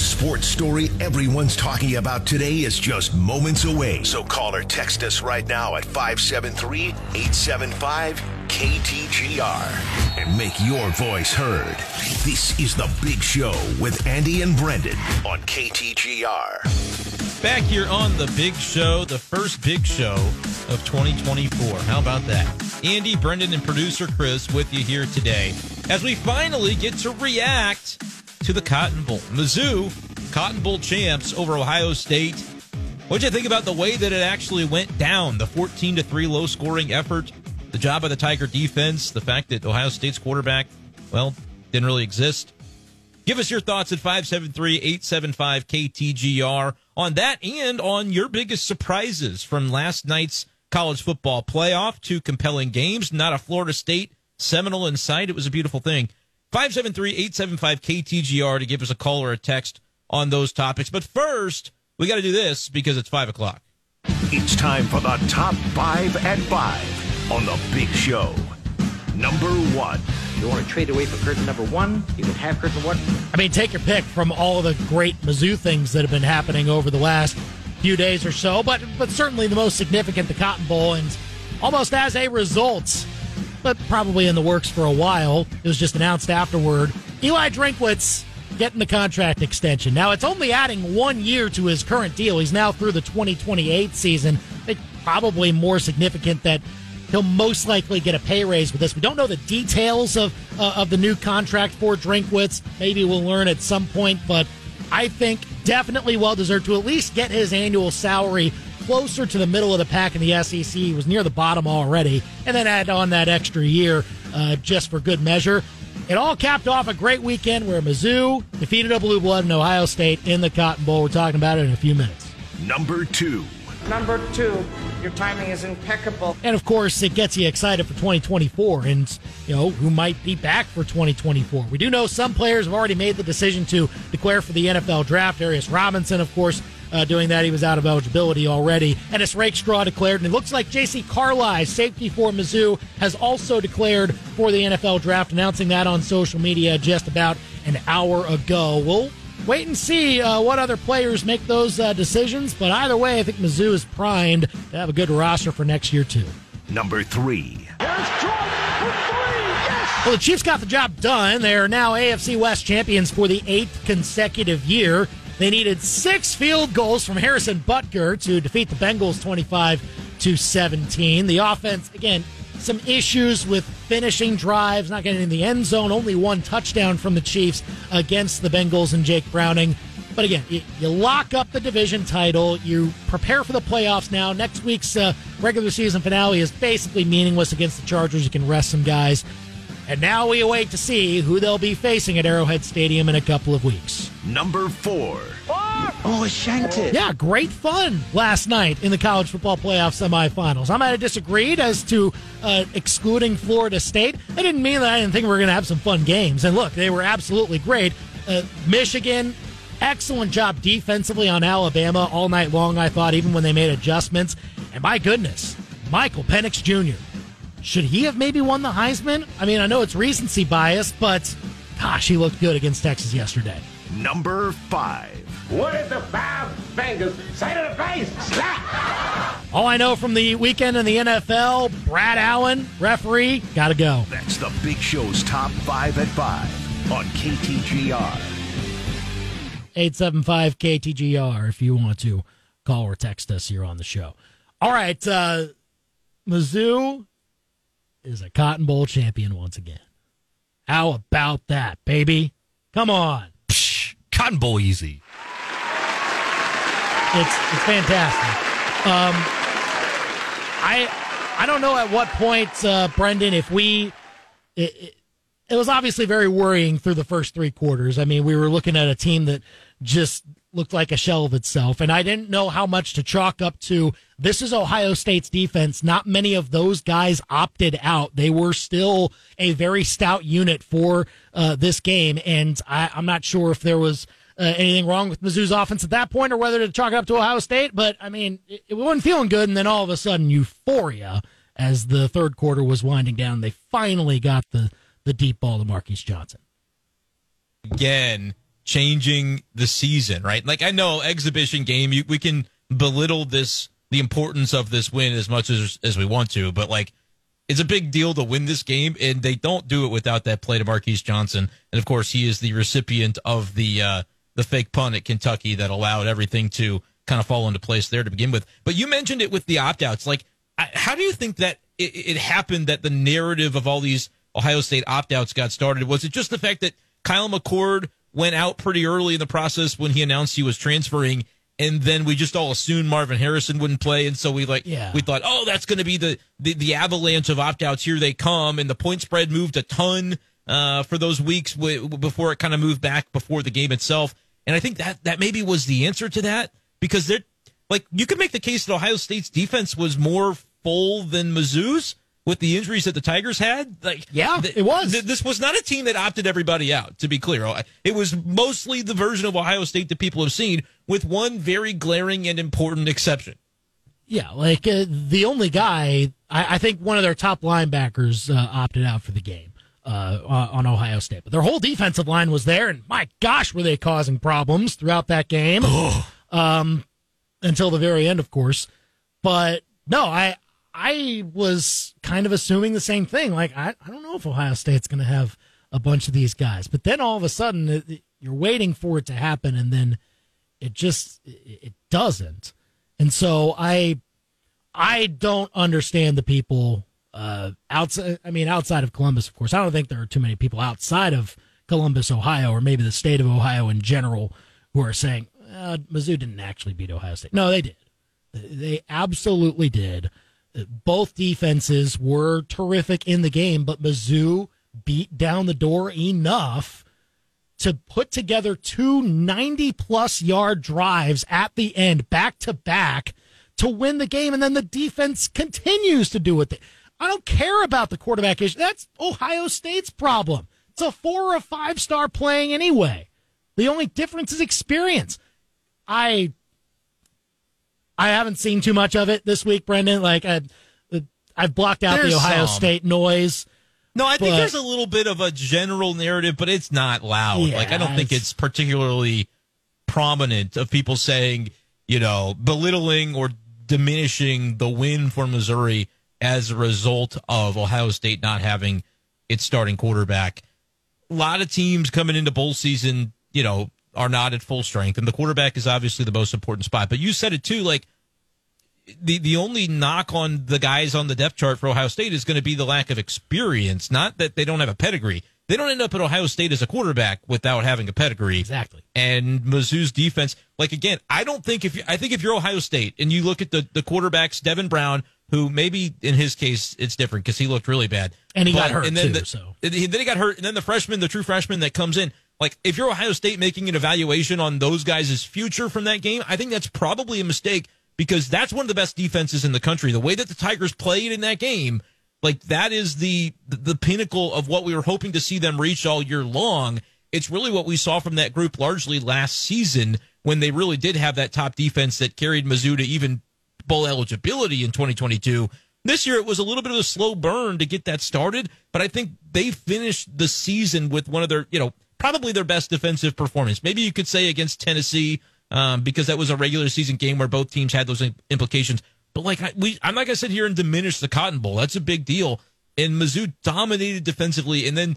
sports story everyone's talking about today is just moments away. So call or text us right now at 573 875 KTGR and make your voice heard. This is The Big Show with Andy and Brendan on KTGR. Back here on The Big Show, the first big show of 2024. How about that? Andy, Brendan, and producer Chris with you here today as we finally get to react to the Cotton Bowl. Mizzou, Cotton Bowl champs over Ohio State. What'd you think about the way that it actually went down? The 14 to 3 low scoring effort, the job of the Tiger defense, the fact that Ohio State's quarterback, well, didn't really exist. Give us your thoughts at 573 875 KTGR on that and on your biggest surprises from last night's college football playoff. Two compelling games, not a Florida State Seminole in sight. It was a beautiful thing. 573 875 KTGR to give us a call or a text on those topics. But first, we got to do this because it's 5 o'clock. It's time for the top five at five on The Big Show. Number one. You want to trade away for curtain number one? You can have curtain one. I mean, take your pick from all the great Mizzou things that have been happening over the last few days or so, but but certainly the most significant, the Cotton Bowl, and almost as a result, but probably in the works for a while. It was just announced afterward. Eli Drinkwitz getting the contract extension. Now it's only adding one year to his current deal. He's now through the 2028 season. I think probably more significant that he'll most likely get a pay raise with this. We don't know the details of uh, of the new contract for Drinkwitz. Maybe we'll learn at some point, but I think definitely well deserved to at least get his annual salary closer to the middle of the pack in the SEC. He was near the bottom already, and then add on that extra year uh, just for good measure. It all capped off a great weekend where Mizzou defeated a blue blood in Ohio State in the Cotton Bowl. We're talking about it in a few minutes. Number two. Number two, your timing is impeccable. And of course, it gets you excited for 2024 and, you know, who might be back for 2024. We do know some players have already made the decision to declare for the NFL draft. Darius Robinson, of course, uh, doing that. He was out of eligibility already. Ennis Rakestraw declared. And it looks like Jaylon Carlies, safety for Mizzou, has also declared for the NFL draft, announcing that on social media just about an hour ago. We'll wait and see uh, what other players make those uh, decisions. But either way, I think Mizzou is primed to have a good roster for next year, too. Number three. Well, the Chiefs got the job done. They are now AFC West champions for the eighth consecutive year. They needed six field goals from Harrison Butker to defeat the Bengals 25 to 17. The offense, again, some issues with finishing drives, not getting in the end zone. Only one touchdown from the Chiefs against the Bengals and Jake Browning. But again, you, lock up the division title. You prepare for the playoffs now. Next week's uh, regular season finale is basically meaningless against the Chargers. You can rest some guys. And now we await to see who they'll be facing at Arrowhead Stadium in a couple of weeks. Number four. Oh, I shanked it. Yeah, great fun last night in the college football playoff semifinals. I might have disagreed as to uh, excluding Florida State. I didn't mean that I didn't think we were going to have some fun games. And look, they were absolutely great. Uh, Michigan, excellent job defensively on Alabama all night long, I thought, even when they made adjustments. And my goodness, Michael Penix Jr. Should he have maybe won the Heisman? I mean, I know it's recency bias, but gosh, he looked good against Texas yesterday. Number five. What did the five fingers say to the face? Slap! All I know from the weekend in the NFL, Brad Allen, referee, gotta go. That's the Big Show's top five at five on KTGR. 875 KTGR if you want to call or text us here on the show. All right, uh, Mizzou is a Cotton Bowl champion once again. How about that, baby? Come on. Psh, Cotton Bowl easy. It's it's fantastic. Um, I I don't know at what point, uh, Brendan, if we it, it, it was obviously very worrying through the first three quarters. I mean, we were looking at a team that just looked like a shell of itself, and I didn't know how much to chalk up to. This is Ohio State's defense. Not many of those guys opted out. They were still a very stout unit for uh, this game, and I, I'm not sure if there was uh, anything wrong with Mizzou's offense at that point or whether to chalk it up to Ohio State. But I mean, it, it wasn't feeling good, and then all of a sudden, euphoria as the third quarter was winding down. They finally got the the deep ball to Marquis Johnson. Again, changing the season, right? Like I know exhibition game, you, we can belittle this the importance of this win as much as as we want to, but like it's a big deal to win this game, and they don't do it without that play to Marquis Johnson, and of course he is the recipient of the uh, the fake punt at Kentucky that allowed everything to kind of fall into place there to begin with. But you mentioned it with the opt outs, like how do you think that it, it happened that the narrative of all these Ohio State opt outs got started? Was it just the fact that Kyle McCord went out pretty early in the process when he announced he was transferring? and then we just all assumed Marvin Harrison wouldn't play, and so we like yeah. we thought, oh, that's going to be the, the the avalanche of opt outs. Here they come, and the point spread moved a ton uh, for those weeks w- before it kind of moved back before the game itself. And I think that that maybe was the answer to that because they're like you could make the case that Ohio State's defense was more full than Mizzou's with the injuries that the Tigers had. Like, yeah, th- it was. Th- this was not a team that opted everybody out. To be clear, it was mostly the version of Ohio State that people have seen, with one very glaring and important exception. Yeah, like uh, the only guy, I, I, think one of their top linebackers uh, opted out for the game uh, on Ohio State, but their whole defensive line was there, and my gosh, were they causing problems throughout that game. um, until the very end, of course. But no, I I was kind of assuming the same thing. Like, I, I don't know if Ohio State's going to have a bunch of these guys. But then all of a sudden, it, you're waiting for it to happen, and then it just it, it doesn't. And so I I don't understand the people uh, outside. I mean, outside of Columbus, of course. I don't think there are too many people outside of Columbus, Ohio, or maybe the state of Ohio in general, who are saying uh, Mizzou didn't actually beat Ohio State. No, they did. They absolutely did. Both defenses were terrific in the game, but Mizzou beat down the door enough to put together two 90 plus yard drives at the end, back to back, to win the game. And then the defense continues to do it. I don't care about the quarterback issue. That's Ohio State's problem. It's a four or five star playing anyway. The only difference is experience. I I haven't seen too much of it this week, Brendan. Like I, I've blocked out there's the Ohio some. State noise. No, I think there's a little bit of a general narrative, but it's not loud. Yeah, like I don't think it's particularly prominent of people saying, you know, belittling or diminishing the win for Missouri as a result of Ohio State not having its starting quarterback. A lot of teams coming into bowl season, you know, are not at full strength, and the quarterback is obviously the most important spot. But you said it too, like the the only knock on the guys on the depth chart for Ohio State is going to be the lack of experience, not that they don't have a pedigree. They don't end up at Ohio State as a quarterback without having a pedigree. Exactly. And Mizzou's defense, like again, I don't think if you, I think if you're Ohio State and you look at the the quarterbacks, Devin Brown, who maybe in his case it's different because he looked really bad, and he but, got hurt and then too. The, so then he got hurt, and then the freshman, the true freshman that comes in, like, if you're Ohio State making an evaluation on those guys' future from that game, I think that's probably a mistake because that's one of the best defenses in the country. The way that the Tigers played in that game, like that is the the pinnacle of what we were hoping to see them reach all year long. It's really what we saw from that group largely last season when they really did have that top defense that carried Mizzou to even bowl eligibility in 2022. This year it was a little bit of a slow burn to get that started, but I think they finished the season with one of their, you know, probably their best defensive performance. Maybe you could say against Tennessee um, because that was a regular season game where both teams had those implications. But like I, we, I'm not gonna sit here and diminish the Cotton Bowl. That's a big deal. And Mizzou dominated defensively, and then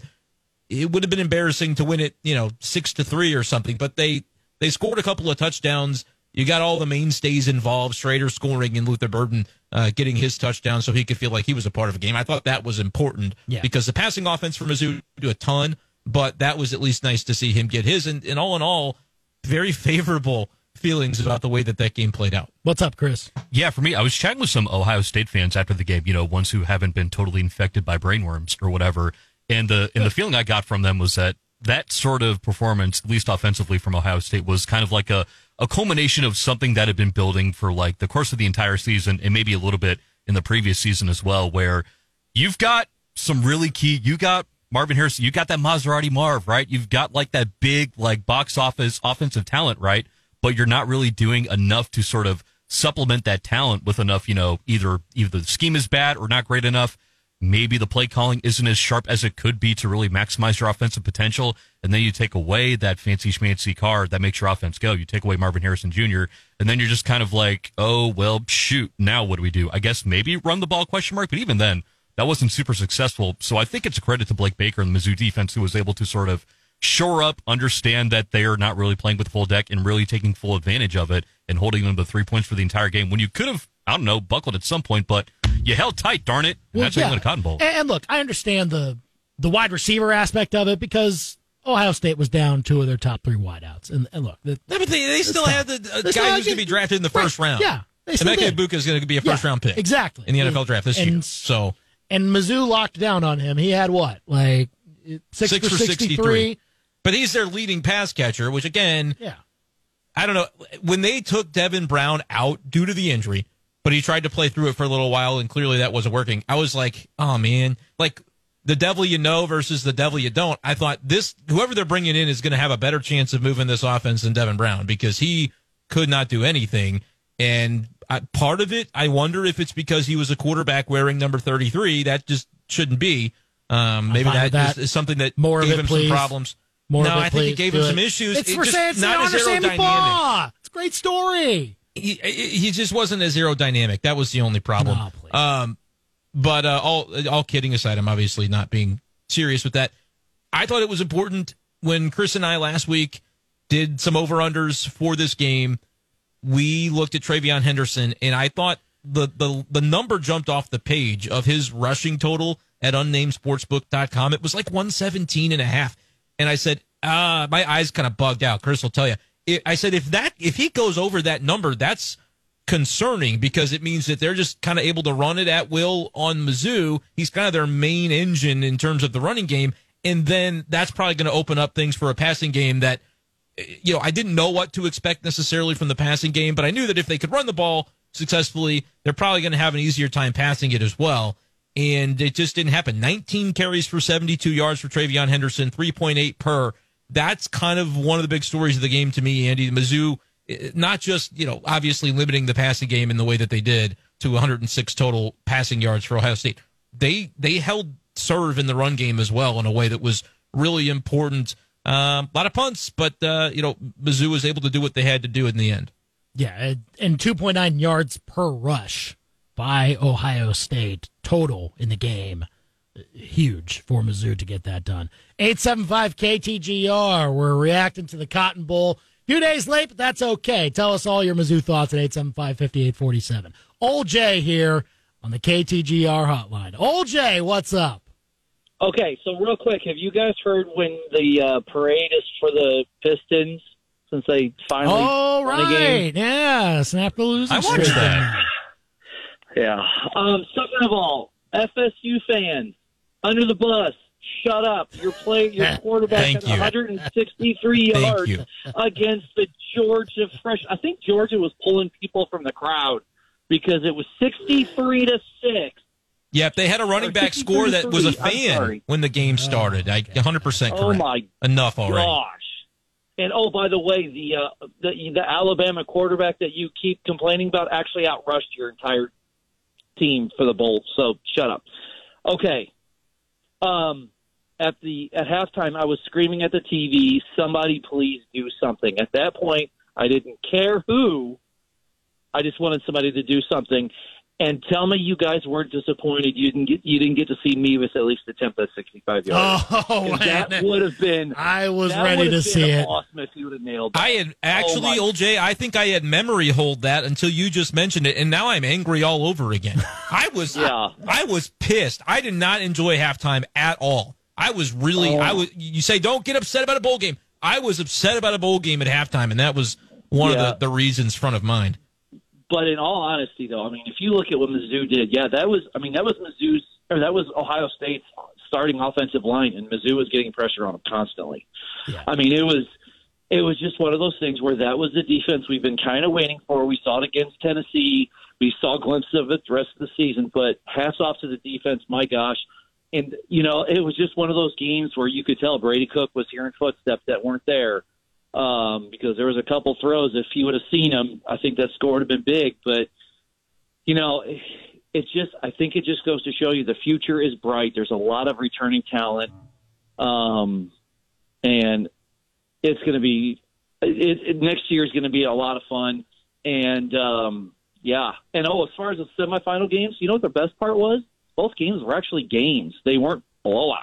it would have been embarrassing to win it, you know, six to three or something. But they they scored a couple of touchdowns. You got all the mainstays involved, Schrader scoring and Luther Burden uh, getting his touchdown so he could feel like he was a part of a game. I thought that was important yeah. because the passing offense for Mizzou do a ton, but that was at least nice to see him get his. And, and all in all, very favorable feelings about the way that that game played out. What's up, Chris? Yeah, for me, I was chatting with some Ohio State fans after the game. You know, ones who haven't been totally infected by brainworms or whatever. And the and the feeling I got from them was that that sort of performance, at least offensively from Ohio State, was kind of like a a culmination of something that had been building for like the course of the entire season and maybe a little bit in the previous season as well, where you've got some really key. You got Marvin Harrison. You got that Maserati Marv, right? You've got like that big like box office offensive talent, right? But you're not really doing enough to sort of supplement that talent with enough, you know, either either the scheme is bad or not great enough. maybe the play calling isn't as sharp as it could be to really maximize your offensive potential. And then you take away that fancy schmancy card that makes your offense go. You take away Marvin Harrison Jr. And then you're just kind of like, oh, well, shoot. Now what do we do? I guess maybe run the ball question mark. But even then, that wasn't super successful. So I think it's a credit to Blake Baker and the Mizzou defense who was able to sort of shore up, understand that they are not really playing with full deck and really taking full advantage of it and holding them to three points for the entire game when you could have, I don't know, buckled at some point, but you held tight, darn it. And Well, that's how yeah. you win a Cotton Bowl. And, and look, I understand the the wide receiver aspect of it because Ohio State was down two of their top three wideouts. And, and look, the, No, but they, they still tough. have the uh, guy who's going to be drafted in the first Right, round. yeah, they still Emeka. Egbuka is going to be a first Yeah, round pick. exactly. In the NFL draft this And- year. So and Mizzou locked down on him. He had what, like six, Six for for 63? 63. But he's their leading pass catcher, which again, Yeah. I don't know. When they took Devin Brown out due to the injury, but he tried to play through it for a little while, and clearly that wasn't working. I was like, oh man, like the devil you know versus the devil you don't. I thought this whoever they're bringing in is going to have a better chance of moving this offense than Devin Brown because he could not do anything. And I, part of it, I wonder if it's because he was a quarterback wearing number thirty three. That just shouldn't be. Um, maybe that that. is, is something that More of gave him please. some problems. More no, I think it gave Do him it. some issues. It's It for just it's not as aerodynamic It's a great story. he, he just wasn't as aerodynamic. That was the only problem. No, um, but uh, all all kidding aside, I'm obviously not being serious with that. I thought it was important when Chris and I last week did some over unders for this game. We looked at TreVeyon Henderson, and I thought the the the number jumped off the page of his rushing total at unnamedsportsbook.com. It was like 117 and a half. And I said, ah, my eyes kind of bugged out. Chris will tell you. It, I said, if that, if he goes over that number, that's concerning because it means that they're just kind of able to run it at will on Mizzou. He's kind of their main engine in terms of the running game. And then that's probably going to open up things for a passing game that, you know, I didn't know what to expect necessarily from the passing game, but I knew that if they could run the ball successfully, they're probably going to have an easier time passing it as well. And it just didn't happen. 19 carries for 72 yards for TreVeyon Henderson, 3.8 per. That's kind of one of the big stories of the game to me, Andy. Mizzou, eh, not just, you know, obviously limiting the passing game in the way that they did to 106 total passing yards for Ohio State. They, they held serve in the run game as well in a way that was really important. Um, a lot of punts, but, uh, you know, Mizzou was able to do what they had to do in the end. Yeah, and 2.9 yards per rush by Ohio State total in the game. Huge for Mizzou to get that done. 875 KTGR. We're reacting to the Cotton Bowl. Few days late, but that's okay. Tell us all your Mizzou thoughts at 875 5847. Old J here on the KTGR hotline. Old J, what's up? Okay, so real quick, have you guys heard when the uh, parade is for the Pistons since they finally Oh, won a game? right. Yeah, snap the losing I watched streak. that. Yeah. Um, second of all, FSU fans under the bus. Shut up! You're playing your quarterback at you. 163 yards you. against the Georgia fresh. I think Georgia was pulling people from the crowd because it was 63 to six. Yep, they had a running back score that was a fan when the game started. I 100% correct. Oh my Enough already. gosh! And oh, by the way, the uh, the the Alabama quarterback that you keep complaining about actually outrushed your entire team for the bowl. So shut up. Okay. Um, at the at halftime, I was screaming at the TV, "Somebody please do something!" At that point, I didn't care who. I just wanted somebody to do something. And tell me, you guys weren't disappointed. You didn't get you didn't get to see Mevis at least attempt that sixty-five yards. Oh, that would have been I was ready to see it. Awesome if he would have nailed. That. I had actually, Oh, my- OJ, I think I had memory hold that until you just mentioned it, and now I'm angry all over again. I was, Yeah. I, was pissed. I did not enjoy halftime at all. I was really, Oh. I was. You say don't get upset about a bowl game. I was upset about a bowl game at halftime, and that was one Yeah. of the, the reasons front of mind. But in all honesty, though, I mean, if you look at what Mizzou did, yeah, that was. I mean, that was Mizzou's or that was Ohio State's starting offensive line, and Mizzou was getting pressure on them constantly. I mean, it was. It was just one of those things where that was the defense we've been kind of waiting for. We saw it against Tennessee. We saw glimpses of it the rest of the season. But hats off to the defense. My gosh. And, you know, it was just one of those games where you could tell Brady Cook was hearing footsteps that weren't there um, because there was a couple throws. If he would have seen them, I think that score would have been big. But, you know, it's just I think it just goes to show you the future is bright. There's a lot of returning talent, um, and it's going to be it, it, next year is going to be a lot of fun. And um, yeah, and oh, as far as the semifinal games, you know what the best part was? Both games were actually games. They weren't blowouts.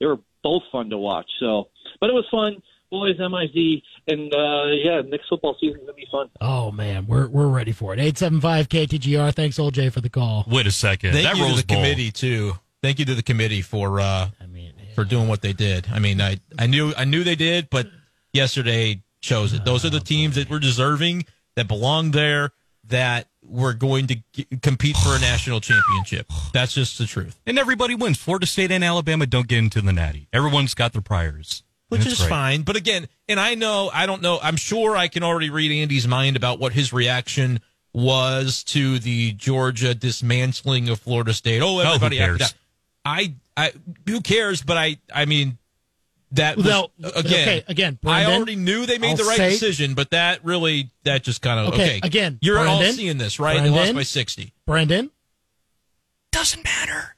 They were both fun to watch. So, but it was fun boys, MIZ, and uh, yeah, next football season is gonna be fun. Oh man, we're we're ready for it. Eight seven five KTGR. Thanks, old Jay, for the call. Wait a second. Thank that you to the Bowl- committee too. Thank you to the committee for uh, I mean, for doing what they did. I mean, I I knew I knew they did, but yesterday shows it. Those are the teams that were deserving, that belong there, that were going to g- compete for a national championship. That's just the truth. And everybody wins. Florida State and Alabama don't get into the natty. Everyone's got their priors. Which And it's is great. fine. But again, and I know, I don't know, I'm sure I can already read Andy's mind about what his reaction was to the Georgia dismantling of Florida State. Oh, oh who everybody acted cares? I, I, who cares? But I, I mean, that was, Well, uh, again, okay, again, I already knew they made I'll the right say- decision, but that really, that just kind of, Okay, okay, again, you're all Brendan, seeing this, right? They lost by 60. Brendan, Doesn't matter.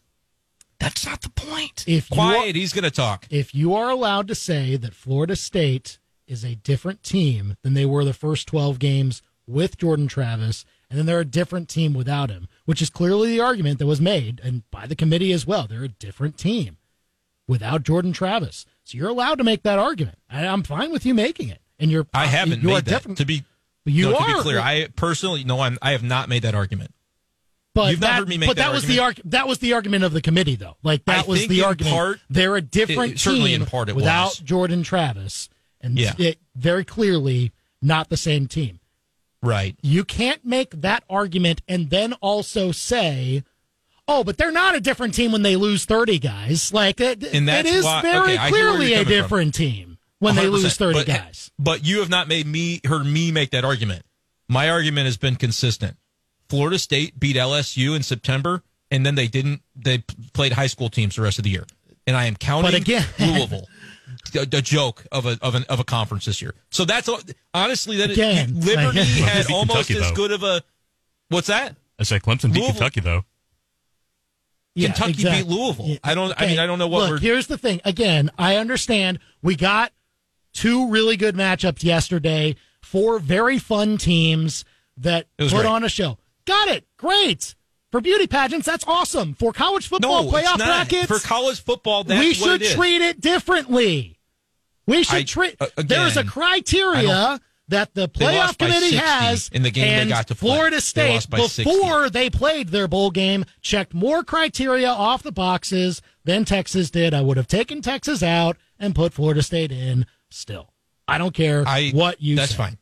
That's not the point. if you are, he's going to talk. if you are allowed to say that Florida State is a different team than they were the first 12 games with Jordan Travis, and then they're a different team without him, which is clearly the argument that was made, and by the committee as well. They're a different team without Jordan Travis. So you're allowed to make that argument. And I'm fine with you making it. And you're I haven't you are made that. different- To be, you no, are to be clear, I personally, no, I'm, I have not made that argument. But You've not that, heard me make but that that was the arg- that was the argument of the committee, though. Like that I was the argument. part- They're a different it- certainly team in part it without was. Jordan Travis, and Yeah. it very clearly not the same team. Right. You can't make that argument and then also say, "Oh, but they're not a different team when they lose thirty guys." Like it, And that's it is why- very okay, I hear where clearly a coming from. different team when they lose thirty but, guys. But you have not made me heard me make that argument. My argument has been consistent. Florida State beat LSU in September, and then they didn't. They played high school teams the rest of the year, and I am counting But again- Louisville. A, a joke of a of, an, of a conference this year. So that's honestly that Again, Liberty like- had Beat almost Kentucky, as though. good of a what's that? I said Clemson beat Louisville- Kentucky though. Yeah, Kentucky exactly. beat Louisville. Yeah, I don't. I mean, I don't know what Look, we're. here's the thing. Again, I understand we got two really good matchups yesterday. Four very fun teams that It put great. on a show. Got it. Great. For beauty pageants, that's awesome. For college football no, playoff brackets, for college football. That's we what should it is. treat it differently. We should I- treat. uh, there's a criteria that the They playoff committee 60 has in the game they got to play. Florida They State lost by 60. before they played their bowl game checked more criteria off the boxes than Texas did. I would have taken Texas out and put Florida State in. Still, I don't care I what you. That's say. fine.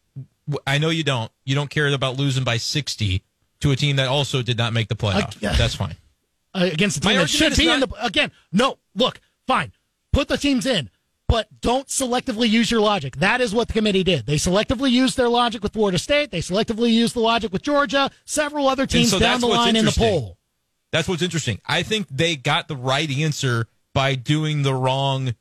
I know you don't. You don't care about losing by sixty to a team that also did not make the playoff. I- that's fine. uh, against the My team that should be in the again. No, look, fine, put the teams in, but don't selectively use your logic. That is what the committee did. They selectively used their logic with Florida State. They selectively used the logic with Georgia. Several other teams so down the line in the poll. That's what's interesting. I think they got the right answer by doing the wrong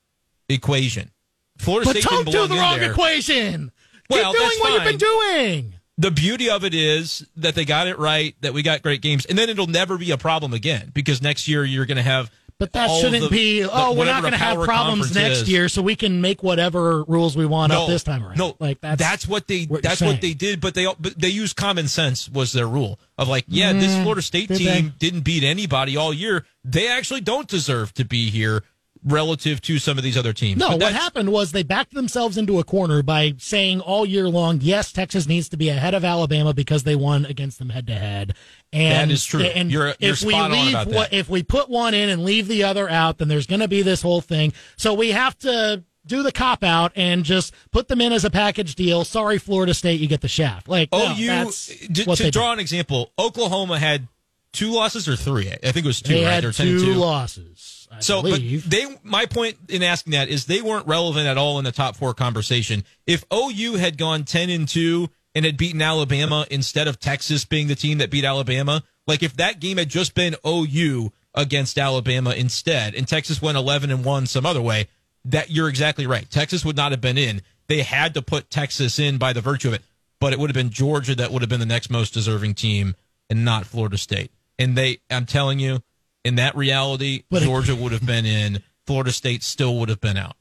equation. Florida But State don't do the wrong there. equation. Well, Keep doing what you've been doing. The beauty of it is that they got it right, that we got great games, and then it'll never be a problem again because next year you're going to have. But that shouldn't the- be. the- Oh, we're not going to have problems next is. year, so we can make whatever rules we want no, up this time around. No, like that's, what they what that's what they did. But they but they used common sense was their rule of like, yeah, this mm, Florida State team didn't beat anybody all year. They actually don't deserve to be here relative to some of these other teams. No, what happened was they backed themselves into a corner by saying all year long, yes, Texas needs to be ahead of Alabama because they won against them head to head. And That is true. And You're- you're if we leave about that. what if we put one in and leave the other out, then there's going to be this whole thing. So we have to do the cop out and just put them in as a package deal. Sorry, Florida State, you get the shaft. Like oh, no, you that's to, draw did. an example, Oklahoma had two losses or three. I think it was two. They right? had They're 10 and two two. losses. I So, but they, my point in asking that is they weren't relevant at all in the top four conversation. If OU had gone 10 and 2 and had beaten Alabama instead of Texas being the team that beat Alabama, like if that game had just been OU against Alabama instead and Texas went 11 and 1 some other way, that you're exactly right. Texas would not have been in. They had to put Texas in by the virtue of it, but it would have been Georgia that would have been the next most deserving team and not Florida State. And they, I'm telling you, in that reality, But Georgia would have been in. Florida State still would have been out.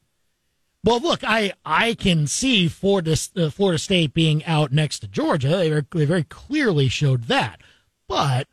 Well, look, I I can see Florida uh, Florida State being out next to Georgia. They, were, they very clearly showed that, but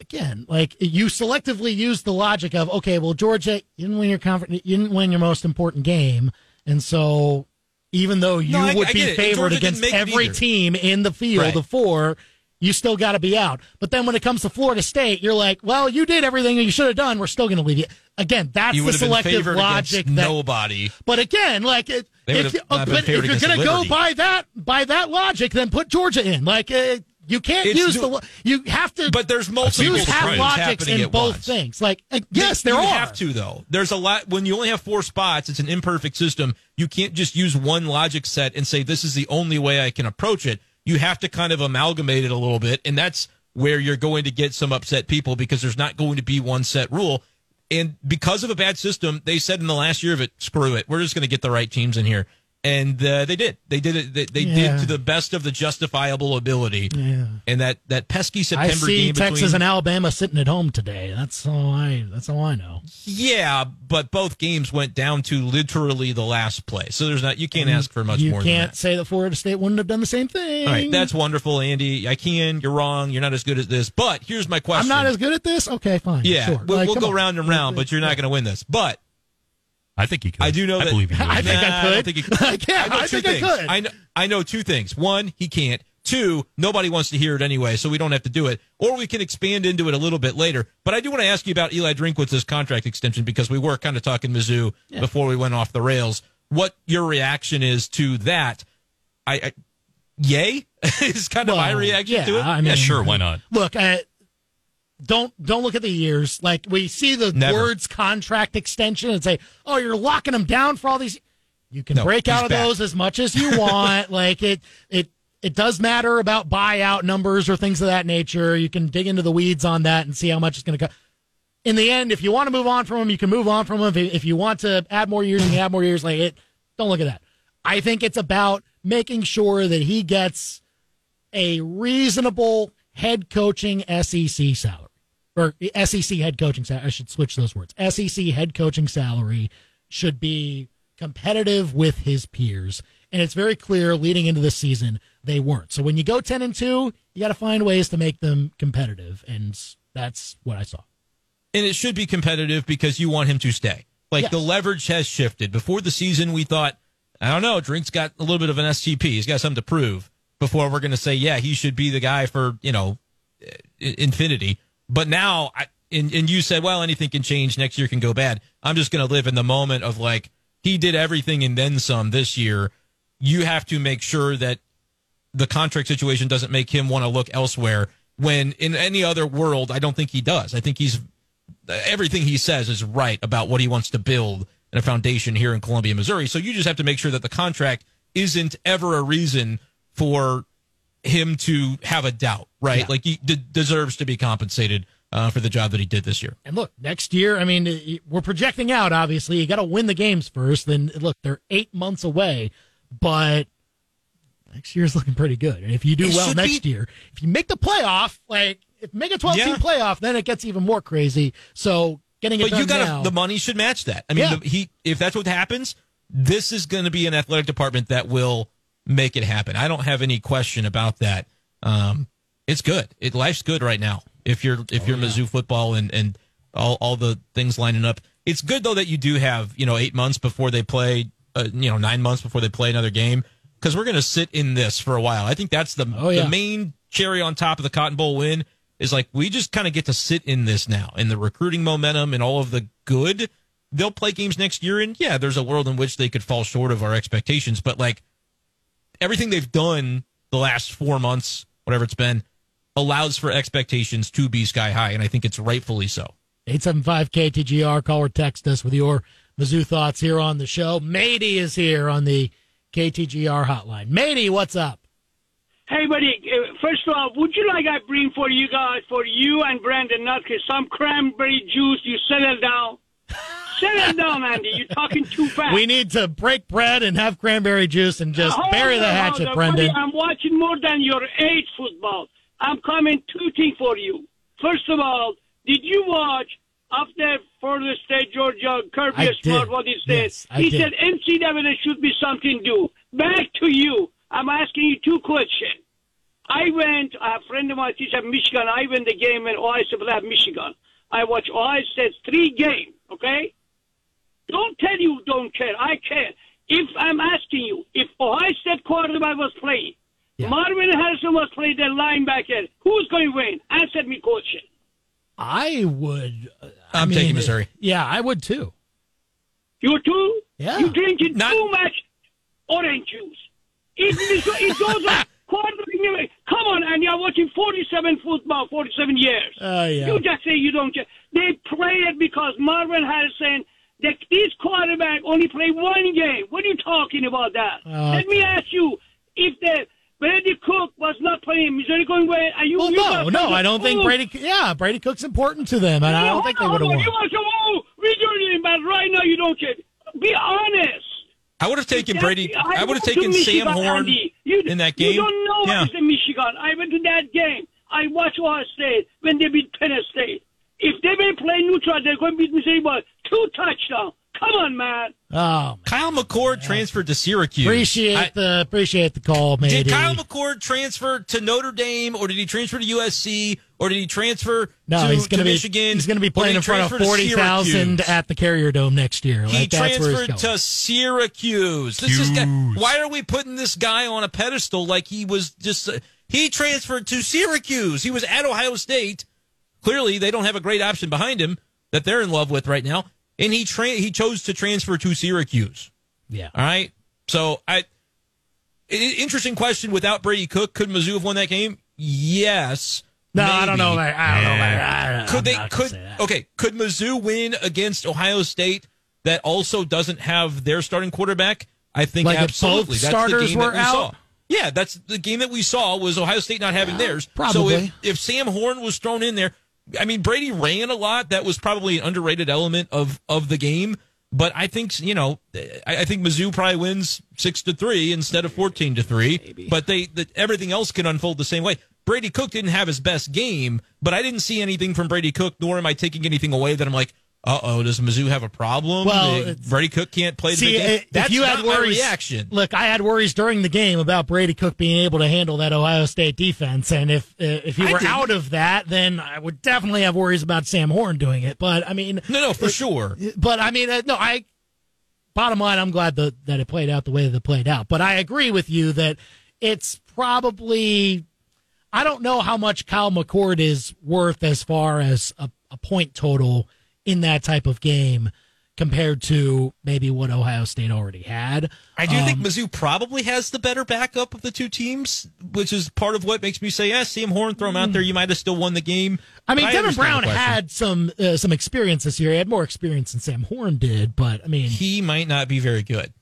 again, like you selectively use the logic of okay, well, Georgia you didn't win your conference, you didn't win your most important game, and so even though you No, I- would I be favored against didn't make it every team in the field Right. of four. You still got to be out. But then when it comes to Florida State, you're like, well, you did everything you should have done. We're still going to leave you. Again, that's You the selective logic that nobody. but again, like it, if, you- but if you're going to go by that by that logic, then put Georgia in. Like uh, you can't It's use do- the you have to. But there's multiple use trends logics in both once. things. Like uh, yes, there you are. have to though. There's a lot when you only have four spots. It's an imperfect system. You can't just use one logic set and say this is the only way I can approach it. You have to kind of amalgamate it a little bit, and that's where you're going to get some upset people because there's not going to be one set rule. And because of a bad system, they said in the last year of it, screw it. We're just going to get the right teams in here. And uh, they did. They did it. They, they Yeah. did to the best of the justifiable ability. Yeah. And that, that pesky I September see game Texas between and Alabama sitting at home today. That's all I. That's all I know. Yeah, but both games went down to literally the last play. So there's not you can't ask for much you more You can't that. say that Florida State wouldn't have done the same thing. All right, that's wonderful, Andy. I can. You're wrong. You're not as good as this. But here's my question. I'm not as good at this. Okay, fine. Yeah, sure. we'll, Like, we'll go on. round and round, but you're not going to win this. But I think he could. I do know I that- believe he I think I could. don't think he could. I can't. know I two think I could. I know, I know two things. One, he can't. Two, nobody wants to hear it anyway, so we don't have to do it. Or we can expand into it a little bit later. But I do want to ask you about Eli Drinkwitz's contract extension because we were kind of talking Mizzou before we went off the rails. What your reaction is to that? I, I yay is kind of my reaction yeah, to it. I mean, yeah, sure. Why not? Look, uh, don't don't look at the years. Like we see the Never. words contract extension and say, "Oh, you're locking them down for all these." You can No, break out of back. those as much as you want. like it, it, it does matter about buyout numbers or things of that nature. You can dig into the weeds on that and see how much it's going to go. In the end, if you want to move on from them, you can move on from them. If, if you want to add more years, you can add more years. Like it, don't look at that. I think it's about making sure that he gets a reasonable head coaching SEC salary or SEC head coaching salary. I should switch those words. SEC head coaching salary should be competitive with his peers. And it's very clear leading into the season they weren't. So when you go 10 and 2, you got to find ways to make them competitive. And that's what I saw. and it should be competitive because you want him to stay. Like Yes. the leverage has shifted. Before the season, we thought, I don't know, Drink's got a little bit of an STP. He's got something to prove before we're going to say, yeah, he should be the guy for you know infinity. But now, I, and and you said, well, anything can change. Next year can go bad. I'm just going to live in the moment of like he did everything and then some this year. You have to make sure that the contract situation doesn't make him want to look elsewhere. When in any other world, I don't think he does. I think he's everything he says is right about what he wants to build in a foundation here in Columbia, Missouri. So you just have to make sure that the contract isn't ever a reason for him to have a doubt, right? Yeah. Like he d- deserves to be compensated uh, for the job that he did this year. And look, next year, I mean, we're projecting out, obviously. You got to win the games first. Then, look, they're eight months away, but next year's looking pretty good. And if you do It well next be- year, if you make the playoff, like, if make a 12 team Yeah. playoff, then it gets even more crazy. So, getting it But you got now, the money should match that. I mean, Yeah. the, he if that's what happens, this is going to be an athletic department that will make it happen. I don't have any question about that. Um, it's good. It life's good right now. If you're if you're Mizzou football and and all all the things lining up, it's good though that you do have you know eight months before they play, uh, you know nine months before they play another game because we're going to sit in this for a while. I think that's the Oh, yeah. the main cherry on top of the Cotton Bowl win is like we just kind of get to sit in this now and the recruiting momentum and all of the good. They'll play games next year, and yeah, there's a world in which they could fall short of our expectations, but like everything they've done the last four months, whatever it's been, allows for expectations to be sky high, and I think it's rightfully so. 875 KTGR. Call or text us with your Mizzou thoughts here on the show. Matey is here on the KTGR hotline. Matey, what's up? Hey, buddy. Uh, first of all, would you like I bring for you guys, for you and Brandon Nutkis, some cranberry juice? You settle down. Settle down, Andy. You're talking too fast. We need to break bread and have cranberry juice and just Hold bury the hatchet, on, Brendan. I'm watching more than your eight football. I'm coming tooting for you. First of all, did you watch after Florida State, Georgia, Kirby Smart, what he said? Yes, he did. said NCAA should be something new. Back to you. I'm asking you two questions. I went, a friend of mine teaches at Michigan. I went the game when Ohio State Michigan. I watched Ohio State's three games, okay? Don't tell you don't care. I care. If I'm asking you, if Ohio State quarterback was playing, Marvin Harrison was playing the linebacker, who's going to win? Answer me question. I would. uh, I I'm mean, taking Missouri. Yeah, I would too. You too? Yeah. You drinking Not- too much orange juice. It, it, it goes on quarterback. Come on, and you're watching 47 football, 47 years. Oh, yeah. You just say you don't. Care. They play it because Marvin Harrison, the, this quarterback only play one game. What are you talking about that? Uh, Let me ask you, if the Brady Cook was not playing, Missouri going where? Are you? Well, you no, no, I don't think Brady. Yeah, Brady Cook's important to them, and I don't think they would have hold won. You want to, oh, we doing it, but right now you don't care. Be honest. I would have taken That's- Brady. I would have went to taken Sam Horn You, in that game. You don't know Yeah. what's in Michigan. I went to that game. I watched Ohio State when they beat Penn State. If they may playing neutral, they're going to beat Missouri by two touchdowns. Come on, man. Oh, Kyle McCord transferred to Syracuse. appreciate I- the appreciate the call, man. Did Kyle McCord transfer to Notre Dame, or did he transfer to USC, or did he transfer no, to, he's going to be Michigan? he's going to be playing in front of forty thousand at the Carrier Dome next year. He Like that's transferred to Syracuse. This is guy, why are we putting this guy on a pedestal like he was just? uh, he transferred to Syracuse. He was at Ohio State. Clearly, they don't have a great option behind him that they're in love with right now, and he tra- he chose to transfer to Syracuse. yeah. All right. So I, interesting question. Without Brady Cook, could Mizzou have won that game? Yes. No, I don't know. maybe. I don't know. Don't, Could they? Could okay? Could Mizzou win against Ohio State that also doesn't have their starting quarterback? I think Like if absolutely. both That's starters the game were that we out? saw. Yeah, that's the game that we saw was Ohio State not having theirs. So probably. if, if Sam Horn was thrown in there, I mean Brady ran a lot. That was probably an underrated element of of the game. But I think you know, I, I think Mizzou probably wins six to three instead of fourteen to three. But they, the, everything else can unfold the same way. Brady Cook didn't have his best game, but I didn't see anything from Brady Cook. Nor am I taking anything away that I'm like, uh oh, does Mizzou have a problem? Well, Brady Cook can't play the See, big game. if That's you had worries, reaction. Look, I had worries during the game about Brady Cook being able to handle that Ohio State defense, and if uh, if he were out of that, then I would definitely have worries about Sam Horn doing it. But I mean, No, no, for sure. but I mean, uh, no, I. Bottom line, I'm glad that that it played out the way that it played out. But I agree with you that it's probably. I don't know how much Kyle McCord is worth as far as a, a point total in that type of game compared to maybe what Ohio State already had. I do think Um, Mizzou probably has the better backup of the two teams, which is part of what makes me say, yeah, Sam Horn, throw him out there. You might have still won the game. I mean, But Devin Brown had some uh, some experience this year. He had more experience than Sam Horn did, but I mean, He might not be very good.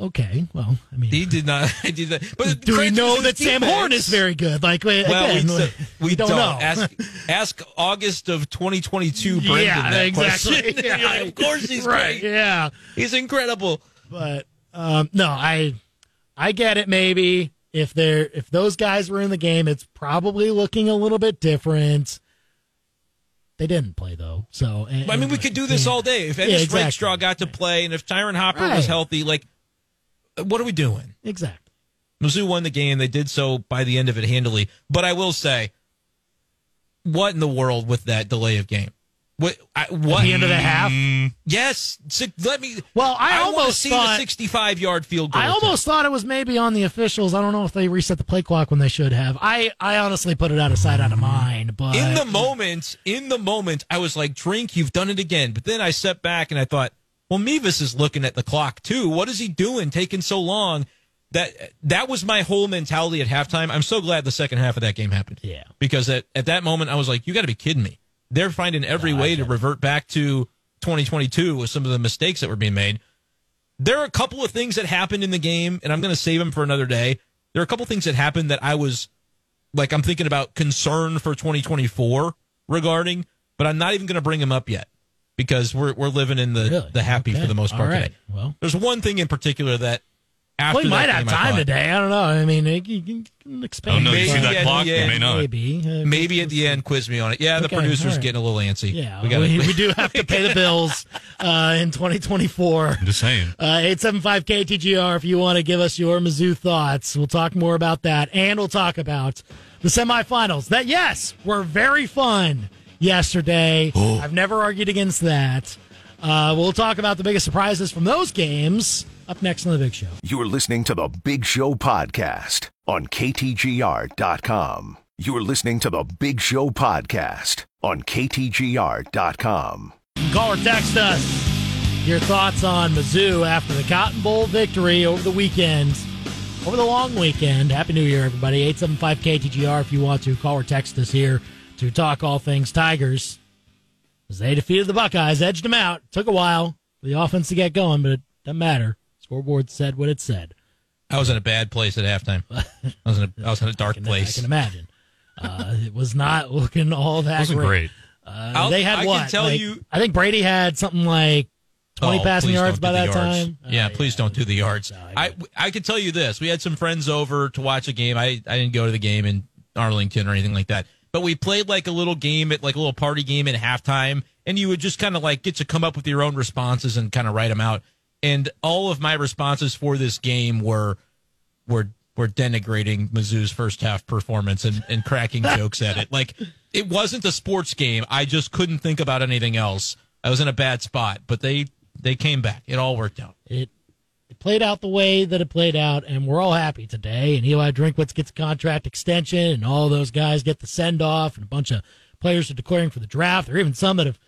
Okay, well, I mean, He did not. I did that. But do we know that Sam defense. Horn is very good? Like, Well, again, we, we, don't, don't, know. Ask, ask August of 2022, Brendan. yeah, that exactly. question. Yeah, like, of course he's right. great. Yeah, He's incredible. but um, no, I I get it. Maybe if they're if those guys were in the game, it's probably looking a little bit different. They didn't play though, so and- I mean, we could do this yeah. all day. If Yeah, Ennis exactly. Rakestraw got to play, and if Ty'Ron Hopper Right. was healthy, like, what are we doing? Exactly. Mizzou won the game. They did so by the end of it handily. But I will say, what in the world with that delay of game? What? I, what? the end of the half? Yes. Let me. Well, I wanna almost see thought- the 65 yard field goal. I almost thought it was maybe on the officials. I don't know if they reset the play clock when they should have. I, I honestly put it out of sight, out of mind. But in the moment, in the moment, I was like, "Drink, you've done it again." But then I stepped back and I thought, "Well, Mevis is looking at the clock too. What is he doing, taking so long?" That that was my whole mentality at halftime. I'm so glad the second half of that game happened. Yeah. because at, at that moment I was like, "You got to be kidding me!" They're finding every way to revert back to 2022 with some of the mistakes that were being made. There are a couple of things that happened in the game, and I'm going to save them for another day. There are a couple of things that happened that I was like I'm thinking about concern for 2024 regarding, but I'm not even going to bring them up yet because we're we're living in the Really? the happy Okay. for the most part All right. today. Well. There's one thing in particular that after Well, might that have game, time thought. today. I don't know. I mean, you can, can expand. Oh, no, you see that at clock? You may not. Maybe. Uh, Maybe at the end, quiz me on it. Yeah, the Okay, producer's all right. getting a little antsy. Yeah, we got we, we do have to pay the bills uh, in 2024. I'm just saying. Uh, 875 KTGR if you want to give us your Mizzou thoughts. We'll talk more about that. And we'll talk about the semifinals that, yes, were very fun yesterday. I've never argued against that. Uh, we'll talk about the biggest surprises from those games up next on The Big Show. You're listening to the Big Show podcast on KTGR.com. You're listening to the Big Show podcast on KTGR.com. Call or text us your thoughts on Mizzou after the Cotton Bowl victory over the weekend, over the long weekend. Happy New Year, everybody. 875 KTGR if you want to. Call or text us here to talk all things Tigers. As they defeated the Buckeyes, edged them out. Took a while for the offense to get going, but it doesn't matter. Scoreboard said what it said. I was in a bad place at halftime. I was in a, I was in a dark I can, place. I can imagine. Uh, it was not looking all that Wasn't great. Uh, they had I can what? tell Like, you- I think Brady had something like 20 Oh, passing yards by that yards. time. Yeah, Uh, please don't do the yards. No, I I I can tell you this: we had some friends over to watch a game. I I didn't go to the game in Arlington or anything like that, but we played like a little game at like a little party game at halftime, and you would just kind of like get to come up with your own responses and kind of write them out. And all of my responses for this game were were were denigrating Mizzou's first half performance and, and cracking jokes at it. Like it wasn't a sports game. I just couldn't think about anything else. I was in a bad spot, but they they came back. It all worked out. it, it played out the way that it played out, and we're all happy today. And Eli Drinkwitz gets a contract extension, and all those guys get the send off, and a bunch of players are declaring for the draft. There are even some that have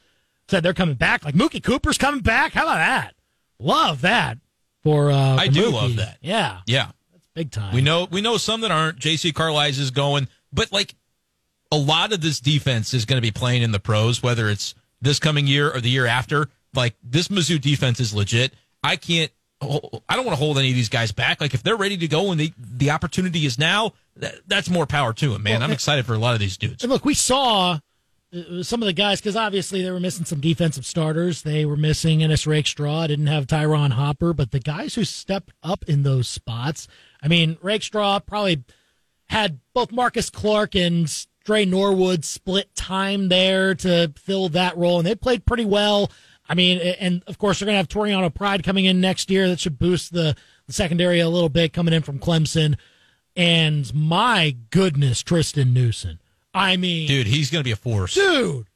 said they're coming back, like Mookie Cooper's coming back. How about that? Love that for. Uh, I do Mookie. love that. Yeah, Yeah. That's big time. We know we know some that aren't. JC Carlies is going, but like a lot of this defense is going to be playing in the pros, whether it's this coming year or the year after. Like this Mizzou defense is legit. I can't. I don't want to hold any of these guys back. Like if they're ready to go and the the opportunity is now, that, that's more power to them, man. Well, I'm excited for a lot of these dudes. And look, we saw uh, some of the guys because obviously they were missing some defensive starters. They were missing Ennis Rakestraw, didn't have Ty'Ron Hopper, but the guys who stepped up in those spots. I mean, Rakestraw probably had both Marcus Clark and Dre Norwood split time there to fill that role, and they played pretty well. I mean, and of course they're going to have Toriano Pride coming in next year. That should boost the, the secondary a little bit coming in from Clemson. And my goodness, Triston Newson. I mean, Dude, he's going to be a force. dude,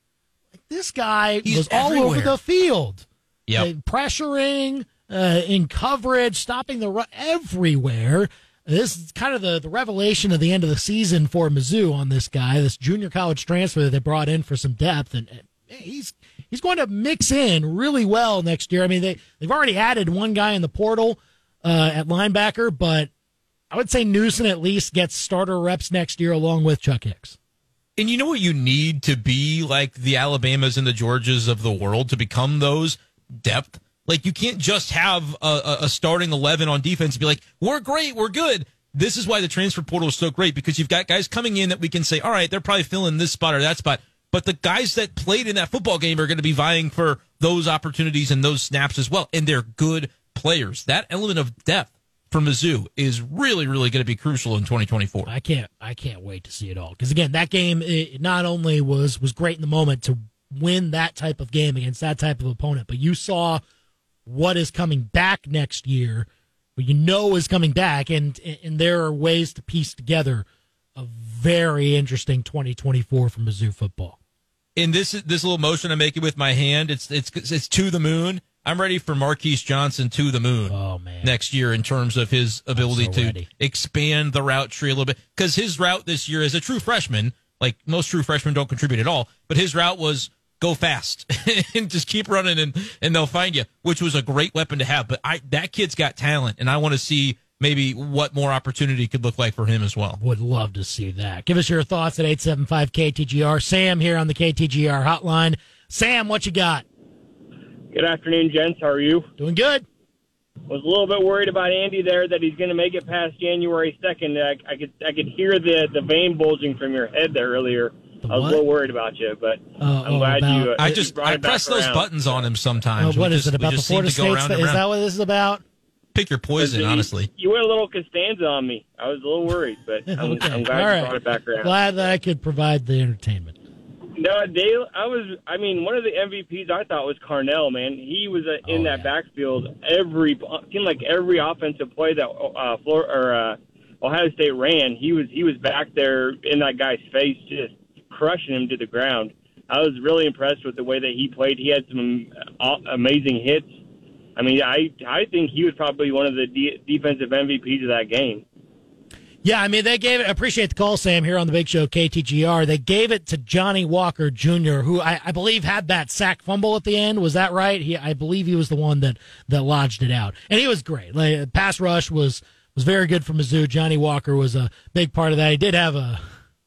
like this guy He's was all over the field, Yeah. Uh, pressuring, uh, in coverage, stopping the run everywhere. This is kind of the, the revelation of the end of the season for Mizzou on this guy, this junior college transfer that they brought in for some depth, and, and he's he's going to mix in really well next year. I mean, they they've already added one guy in the portal uh, at linebacker, but I would say Newson at least gets starter reps next year along with Chuck Hicks. And you know what you need to be like the Alabamas and the Georgias of the world to become those depth? Like you can't just have a, a, starting 11 on defense and be like, we're great, we're good. This is why the transfer portal is so great because you've got guys coming in that we can say, all right, they're probably filling this spot or that spot. But the guys that played in that football game are going to be vying for those opportunities and those snaps as well. And they're good players. That element of depth for Mizzou is really, really going to be crucial in 2024. I can't I can't wait to see it all because again that game not only was was great in the moment to win that type of game against that type of opponent, but you saw what is coming back next year, what you know is coming back, and and there are ways to piece together a very interesting 2024 for Mizzou football. In this this little motion I'm making with my hand, it's it's it's to the moon. I'm ready for Marquis Johnson to the moon Oh man, next year in terms of his ability so to ready. expand the route tree a little bit. Because his route this year as a true freshman, like most true freshmen don't contribute at all, but his route was go fast and just keep running and and they'll find you, which was a great weapon to have. But I that kid's got talent, and I want to see maybe what more opportunity could look like for him as well. would love to see that. Give us your thoughts at 875 KTGR. Sam here on the KTGR hotline. Sam, what you got? Good afternoon, gents. How are you? Doing good. Was a little bit worried about Andy there that he's going to make it past January second. I, I could I could hear the the vein bulging from your head there earlier. The I was what? a little worried about you, but Uh, I'm oh, glad about- you. Uh, I just brought I it press those around. buttons on him Uh, sometimes. what We is just- it about the Florida to go States? round Is that what this is about? Pick your poison, You- honestly. You went a little Costanza on me. I was a little worried, but I'm, Okay. I'm glad All you right. brought it back around. Glad that I could provide the entertainment. No, Dale. I was. I mean, one of the MVPs I thought was Carnell. Man, he was uh, in Oh, that backfield every seemed like every offensive play that uh, Flor or uh, Ohio State ran. He was he was back there in that guy's face, just crushing him to the ground. I was really impressed with the way that he played. He had some uh, amazing hits. I mean, I I think he was probably one of the de- defensive MVPs of that game. Yeah, I mean, they gave it. Appreciate the call, Sam, here on the Big Show KTGR. They gave it to Johnny Walker Jr., who I, I believe had that sack fumble at the end. Was that right? He, I believe he was the one that that lodged it out, and he was great. Like pass rush was was very good for Mizzou. Johnny Walker was a big part of that. He did have a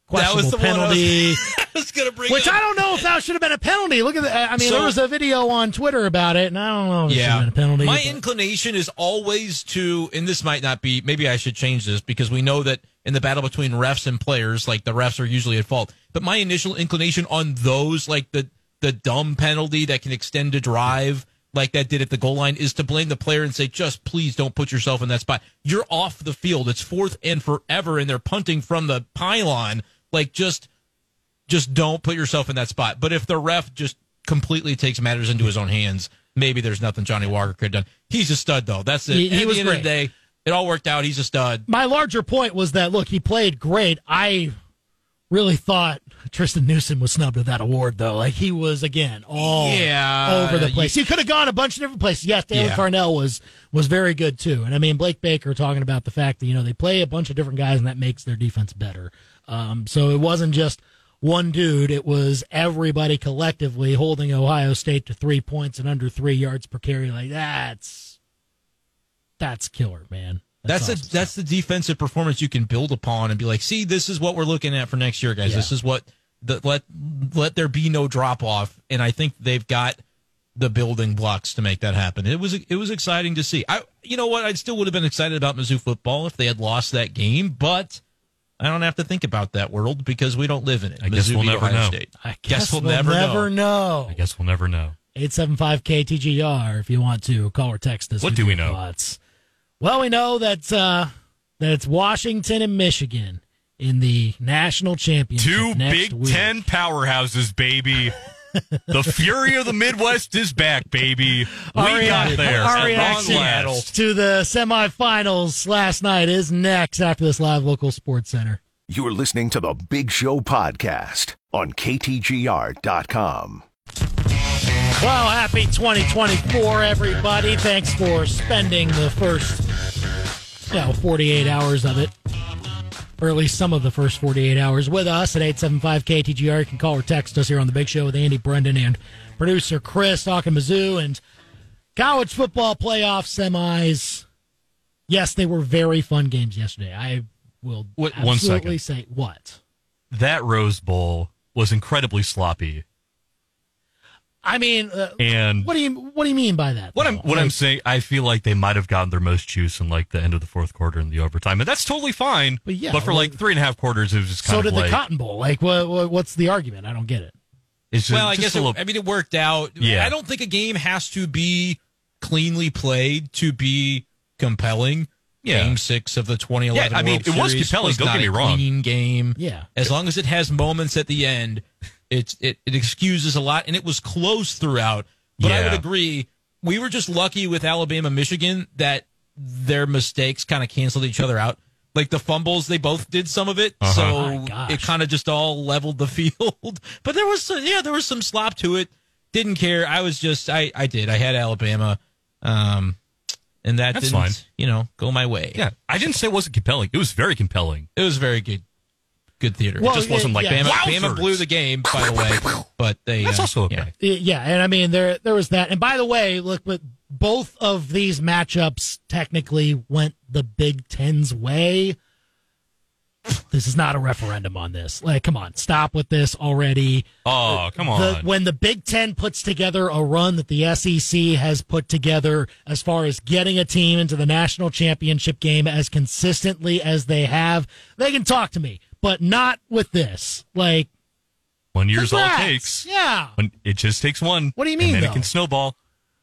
questionable the one I penalty. was, I was going to bring Which up. I don't know if that should have been a penalty. Look at that. I mean, So- there was a video on Twitter about it, and I don't know if it should have been a penalty. My but- inclination is always to, and this might not be, maybe I should change this because we know that in the battle between refs and players, like the refs are usually at fault. But my initial inclination on those, like the, the dumb penalty that can extend a drive, like that did at the goal line, is to blame the player and say, just please don't put yourself in that spot. You're off the field. It's fourth and forever, and they're punting from the pylon. Like, just just don't put yourself in that spot. But if the ref just completely takes matters into his own hands, maybe there's nothing Johnny Walker could have done. He's a stud, though. That's it. He- he was great. day, it all worked out. He's a stud. my larger point was that look, he played great. I really thought Triston Newson was snubbed with that award, though. Like he was again all Yeah, over the you- place. he could have gone a bunch of different places. Yes, Taylor Yeah. Carnell was was very good too. And I mean Blake Baker talking about the fact that you know they play a bunch of different guys and that makes their defense better. Um, so it wasn't just one dude; it was everybody collectively holding Ohio State to three points and under three yards per carry. Like that's that's killer, man. That's awesome a, that's the defensive performance you can build upon and be like, see, this is what we're looking at for next year, guys. Yeah. This is what the, let let there be no drop off, and I think they've got the building blocks to make that happen. It was it was exciting to see. I you know what? I still would have been excited about Mizzou football if they had lost that game, but I don't have to think about that world because we don't live in it. I guess Mizzou we'll never Ohio know. State. I guess, we'll, never, know. know. I guess we'll never know. 875 KTGR if you want to call or text us. What do we know? Thoughts. Well, we know that uh, that it's Washington and Michigan in the national championship. Two next Big week. Ten powerhouses, baby. the fury of the Midwest is back, baby. We Our got there. Our reaction to the semifinals last night is next after this live local sports center. You're listening to the Big Show podcast on KTGR.com. Well, happy 2024, everybody. Thanks for spending the first, you know, 48 hours of it, or at least some of the first 48 hours with us at 875 KTGR. You can call or text us here on The Big Show with Andy Brendan and producer Chris talking Mizzou and college football playoff semis. Yes, they were very fun games yesterday. I will Wait, absolutely say what. That Rose Bowl was incredibly sloppy. I mean, uh, And what do you what do you mean by that? What I'm though? what I'm saying, I feel like they might have gotten their most juice in like the end of the fourth quarter and the overtime, and that's totally fine. But yeah, but for well- like three and a half quarters, it was just kind of So did like the Cotton Bowl. Like, what, what, what's the argument? I don't get it. it's just, well, I just guess a it, little, I mean it worked out. Yeah. I don't think a game has to be cleanly played to be compelling. Yeah. Game six of the 2011 Yeah, I mean, World it was Series compelling, don't not get me a wrong. Clean game. Yeah. As long as it has moments at the end, it's it, it excuses a lot, and it was close throughout. But I would agree, we were just lucky with Alabama, Michigan that their mistakes kind of canceled each other out. Like the fumbles, they both did some of it, Uh-huh. so My gosh. it kind of just all leveled the field. But there was, some, yeah, there was some slop to it. Didn't care. I was just, I, I did. I had Alabama, um, and that That's didn't, fine. you know, go my way. yeah. I didn't say it wasn't compelling. It was very compelling. It was very good, good theater. Well, it just wasn't like yeah. Bama. Wowzers. Bama blew the game, by the way. But they That's uh, also okay. yeah. Yeah, and I mean there there was that. And by the way, look, but both of these matchups technically went the Big Ten's way. This is not a referendum on this. Like, come on, stop with this already. Oh, come on. The, when the Big Ten puts together a run that the SEC has put together as far as getting a team into the national championship game as consistently as they have, they can talk to me, but not with this. Like, one year's all it takes. Yeah. When it just takes one. What do you mean, And then it can snowball.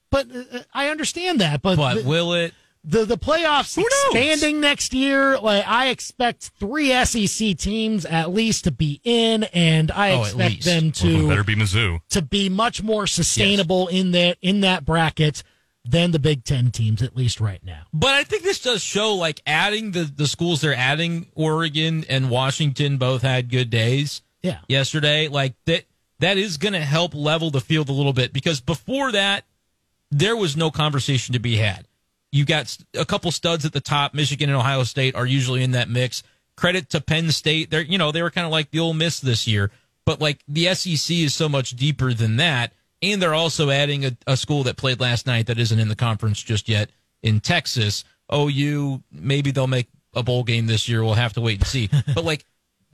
But uh, I understand that. But, But th- will it? the the playoffs expanding next year. Like I expect three SEC teams at least to be in, and I Oh, at expect them One of them to better be Mizzou. to be much more sustainable in that in that bracket than the Big Ten teams, at least right now. But I think this does show like adding the, the schools they're adding, Oregon and Washington both had good days Yeah. yesterday. Like that that is gonna help level the field a little bit because before that there was no conversation to be had. You got a couple studs at the top. Michigan and Ohio State are usually in that mix. Credit to Penn State. They're you know, they were kind of like the Ole Miss this year. But like the SEC is so much deeper than that. And they're also adding a, a school that played last night that isn't in the conference just yet in Texas. OU, maybe they'll make a bowl game this year. We'll have to wait and see. but like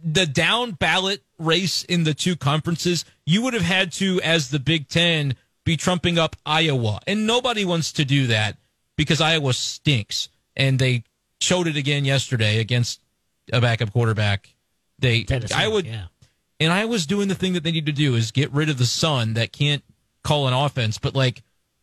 the down ballot race in the two conferences, you would have had to, as the Big Ten, be trumping up Iowa. And nobody wants to do that because Iowa stinks. And they showed it again yesterday against a backup quarterback. They, Tennessee, I would, yeah. And I was doing the thing that they need to do is get rid of the son that can't call an offense, but like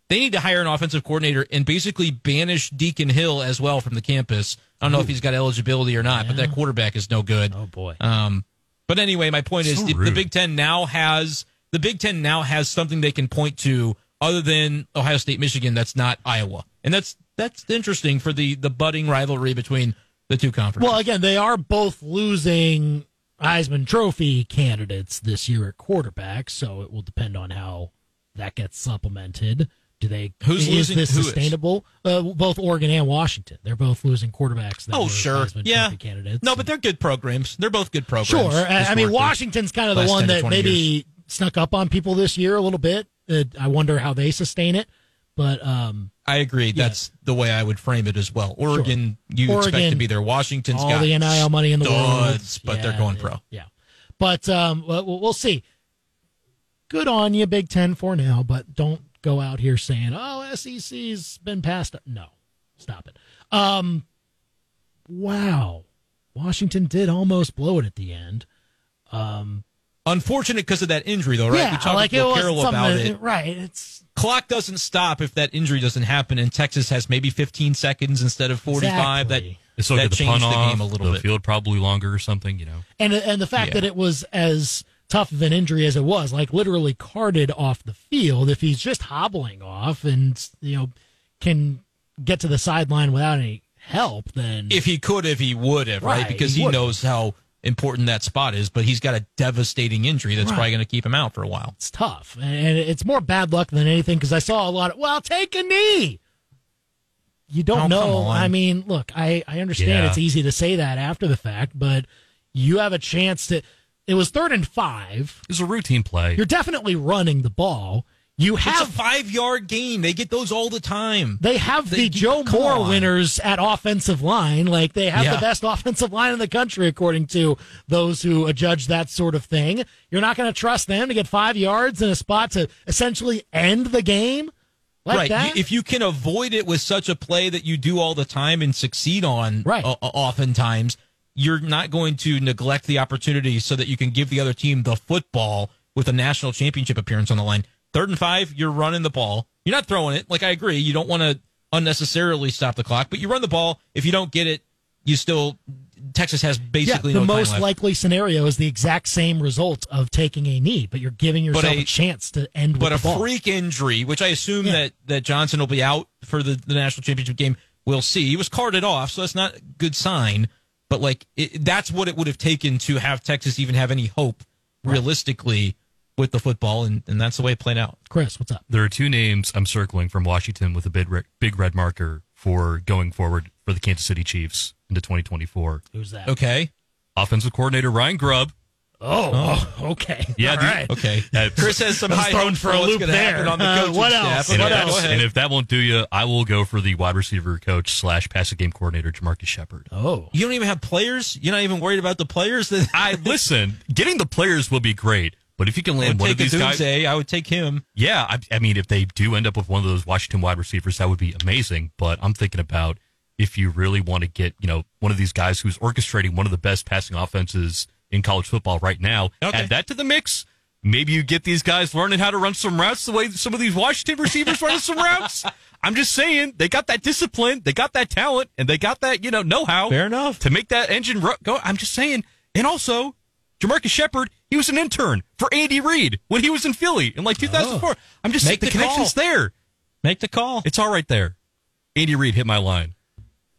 they need to hire an offensive coordinator and basically banish Deacon Hill as well from the campus. I don't know if he's got eligibility or not, but that quarterback is no good. Oh boy. Um, but anyway, my point is So the, the. Big Ten now has the Big Ten now has something they can point to other than Ohio State, Michigan. That's not Iowa, and that's that's interesting for the the budding rivalry between the two conferences. Well, again, they are both losing Heisman Trophy candidates this year at quarterback, so it will depend on how that gets supplemented. Do they? Who's is losing- this sustainable? Uh, both Oregon and Washington. They're both losing quarterbacks. That oh sure, Heisman yeah, Trophy candidates. no, but they're good programs. They're both good programs. Sure. I, I mean. Washington's kind of the one that maybe years. snuck up on people this year a little bit. Uh, I wonder how they sustain it. But um, I agree. That's the way I would frame it as well. Oregon, you expect to be there. Washington's all got the NIL money in the world, studs, but they're going yeah, pro. Yeah, but um, we'll, we'll see. Good on you, Big Ten, for now. But don't go out here saying, "Oh, SEC's been passed." up." No, stop it. Um, wow, Washington did almost blow it at the end. Um, Unfortunate because of that injury, though, right? yeah, we talked like with it Will was Carroll about that- it. right? It's Clock doesn't stop if that injury doesn't happen, and Texas has maybe 15 seconds instead of 45. Exactly. That So that get the changed punt the off, game a little bit the bit. field probably longer or something, you know. and and the fact Yeah. that it was as tough of an injury as it was, like literally carted off the field. If he's just hobbling off and you know can get to the sideline without any help, then If he could if he would have, right? Right, Because he he, knows how important that spot is. But he's got a devastating injury that's Right. probably going to keep him out for a while. it's tough, and it's more bad luck than anything. Because I saw a lot of well, take a knee. You don't Oh, know. I mean, look, I I understand Yeah. it's easy to say that after the fact, but you have a chance to. It was third and five. It's a routine play. You're definitely running the ball. You It's a have five yard gain. They get those all the time. They have They- the Joe Moore on. winners at offensive line. Like they have Yeah. the best offensive line in the country, according to those who judge that sort of thing. You're not going to trust them to get five yards in a spot to essentially end the game like right. that. If you can avoid it with such a play that you do all the time and succeed on, Right. o- o- oftentimes, you're not going to neglect the opportunity so that you can give the other team the football with a national championship appearance on the line. Third and five, you're running the ball. You're not throwing it. Like I agree, you don't want to unnecessarily stop the clock, but you run the ball. If you don't get it, you still. Texas has yeah, basically the no most likely scenario is the exact same result of taking a knee, but you're giving yourself a, a- chance to end with but a ball. freak injury, which I assume Yeah. that, that Johnson will be out for the, the national championship game. We'll see. He was carted off, so that's not a good sign. But like it, that's what it would have taken to have Texas even have any hope realistically with the football, and, and that's the way it played out. Chris, what's up? There are two names I'm circling from Washington with a big red, big red marker for going forward for the Kansas City Chiefs into 2024. Who's that? Okay. Offensive coordinator Ryan Grubb. Oh, oh, okay. Yeah, All dude. right. Okay. Uh, Chris has some I high thrown hopes for for a loop going to happen there. on the Uh, coaching what staff. else? and, What if Yeah, that- and if that won't do you, I will go for the wide receiver coach slash passing game coordinator Jamarcus Shepard. Oh, you don't even have players. You're not even worried about the players. That I listen. Getting the players will be great, but if you can land one of these guys, I would take him. yeah, I, I mean, if they do end up with one of those Washington wide receivers, that would be amazing. But I'm thinking about if you really want to get, you know, one of these guys who's orchestrating one of the best passing offenses in college football right now, Okay. add that to the mix. maybe you get these guys learning how to run some routes the way some of these Washington receivers running some routes. I'm just saying they got that discipline, they got that talent, and they got that you know know how. Fair enough to make that engine ru- go. I'm just saying, and also Jamarcus Shepard, he was an intern for Andy Reid when he was in Philly in like 2004. I'm just Make saying the, the connection's call. there. Make the call. It's all right there. Andy Reid hit my line.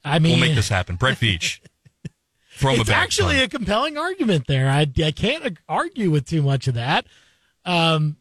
I mean, we'll make this happen. Brett Veach. Throw him it's a actually son. a compelling argument there. I, I can't argue with too much of that. Um,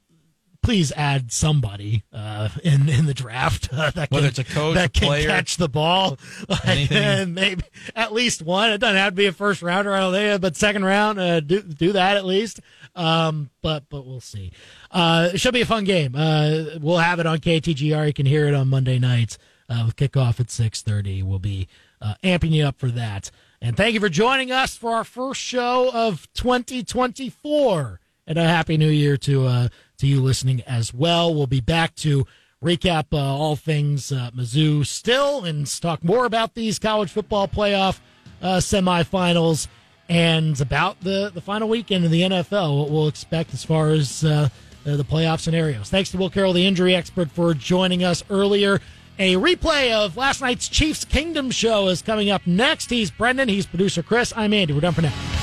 please add somebody uh, in in the draft uh, that Whether can, it's a coach, that a can player, catch the ball. Like, maybe at least one. It doesn't have to be a first rounder, I don't think, but second round, uh, do do that at least. Um, but but we'll see. Uh, it should be a fun game. Uh, we'll have it on KTGR. You can hear it on Monday nights uh, with kickoff at six thirty. We'll be uh, amping you up for that. And thank you for joining us for our first show of 2024. And a happy new year to uh, to you listening as well. We'll be back to recap uh, all things uh, Mizzou still and talk more about these college football playoff uh, semifinals and about the, the final weekend of the NFL, what we'll expect as far as uh, uh, the playoff scenarios. Thanks to Will Carroll, the injury expert, for joining us earlier. A replay of last night's Chiefs Kingdom show is coming up next. He's Brendan. He's producer Chris. I'm Andy. We're done for now.